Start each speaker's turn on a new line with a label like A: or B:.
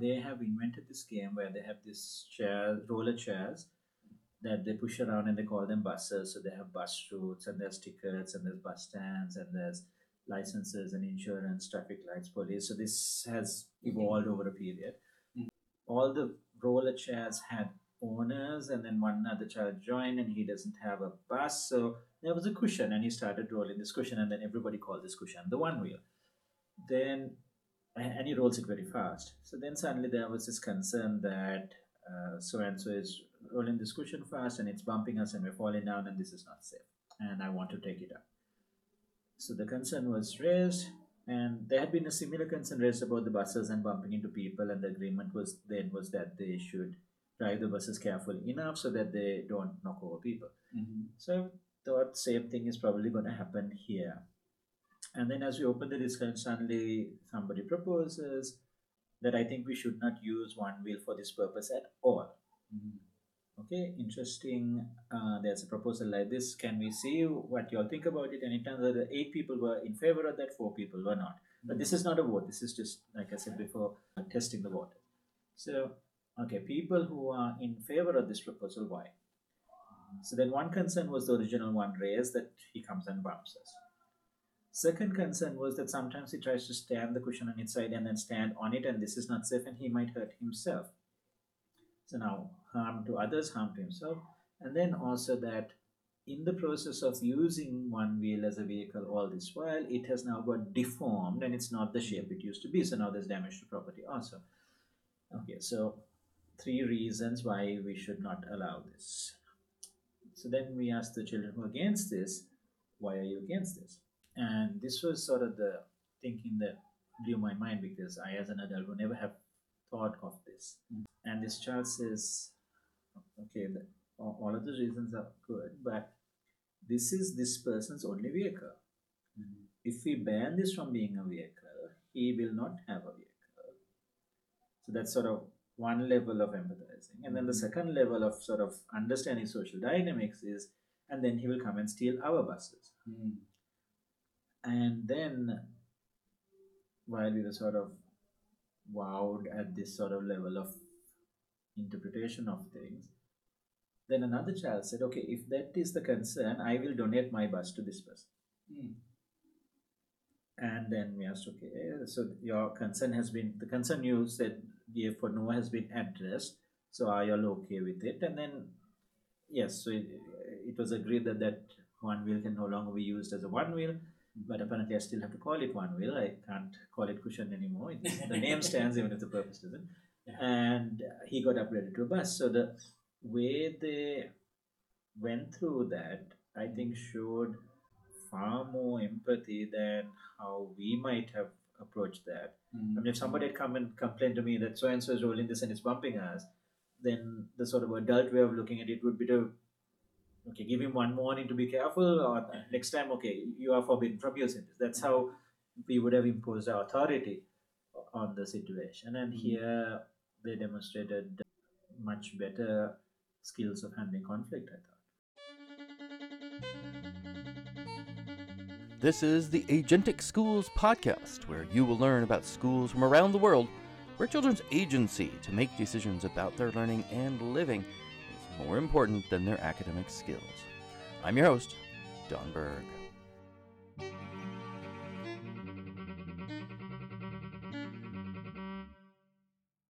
A: they have invented this game where they have this chair, roller chairs that they push around and they call them buses. So they have bus routes and there's tickets and there's bus stands and there's licenses and insurance, traffic lights, police. So this has evolved over a period.
B: Mhm.
A: All the roller chairs had owners and then one other child joined and he doesn't have a bus. So there was a cushion and he started rolling this cushion and then everybody called this cushion the one wheel. Then and he rolls it very fast. So then suddenly there was this concern that so and so is rolling this cushion fast and it's bumping us and we're falling down and this is not safe. And I want to take it up. So the concern was raised, and there had been a similar concern raised about the buses and bumping into people, and the agreement was then was that they should drive the buses carefully enough so that they don't knock over people.
B: Mhm.
A: So I thought same thing is probably going to happen here. And then as we open the discussion, suddenly somebody proposes that I think we should not use one wheel for this purpose at all.
B: Mhm.
A: Okay, interesting. Uh, there's a proposal like this. Can we see what you all think about it? And it turns out that eight people were in favor of that, four people were not. But this is not a vote. This is just, like I said before, testing the water. So, okay, people who are in favor of this proposal, why? So then one concern was the original one raised that he comes and bumps us. Second concern was that sometimes he tries to stand the cushion on its side and then stand on it, and this is not safe, and he might hurt himself. So now harm to others, harm to himself, and then also that in the process of using one wheel as a vehicle all this while, it has now got deformed and it's not the shape it used to be. So now there's damage to property also. Okay, so three reasons why we should not allow this. So then we asked the children who are against this, why are you against this? And this was sort of the thinking that blew my mind because I, as an adult, would never have thought of this. And this child says, okay, the, all of the reasons are good, but this is this person's only vehicle.
B: Mhm.
A: If we ban this from being a vehicle, he will not have a vehicle. So that's sort of one level of empathizing. And then the
B: Mhm.
A: second level of sort of understanding social dynamics is, and then he will come and steal our buses.
B: Mhm.
A: And then, while we were sort of wowed at this sort of level of interpretation of things, then another child said, Okay, if that is the concern, I will donate my bus to this person.
B: Mhm.
A: And then we asked, Okay, so your concern has been, the concern you said gave for Noah has been addressed. So are you all okay with it? And then, yes, so it, it was agreed that that one wheel can no longer be used as a one wheel. But apparently, I still have to call it one wheel. I can't call it cushion anymore. It's, the name stands even if the purpose doesn't.
B: Yeah.
A: And he got upgraded to a bus. So the way they went through that, I think, showed far more empathy than how we might have approached that.
B: Mhm.
A: I mean, if somebody had come and complained to me that so and so is rolling this and it's bumping us, then the sort of adult way of looking at it would be to, okay, give him one warning to be careful, or next time, okay, you are forbidden from using this. That's how we would have imposed our authority on the situation. And
B: Mhm.
A: here they demonstrated much better skills of handling conflict, I thought.
C: This is the Agentic Schools podcast, where you will learn about schools from around the world where children's agency to make decisions about their learning and living is more important than their academic skills. I'm your host, Don Berg.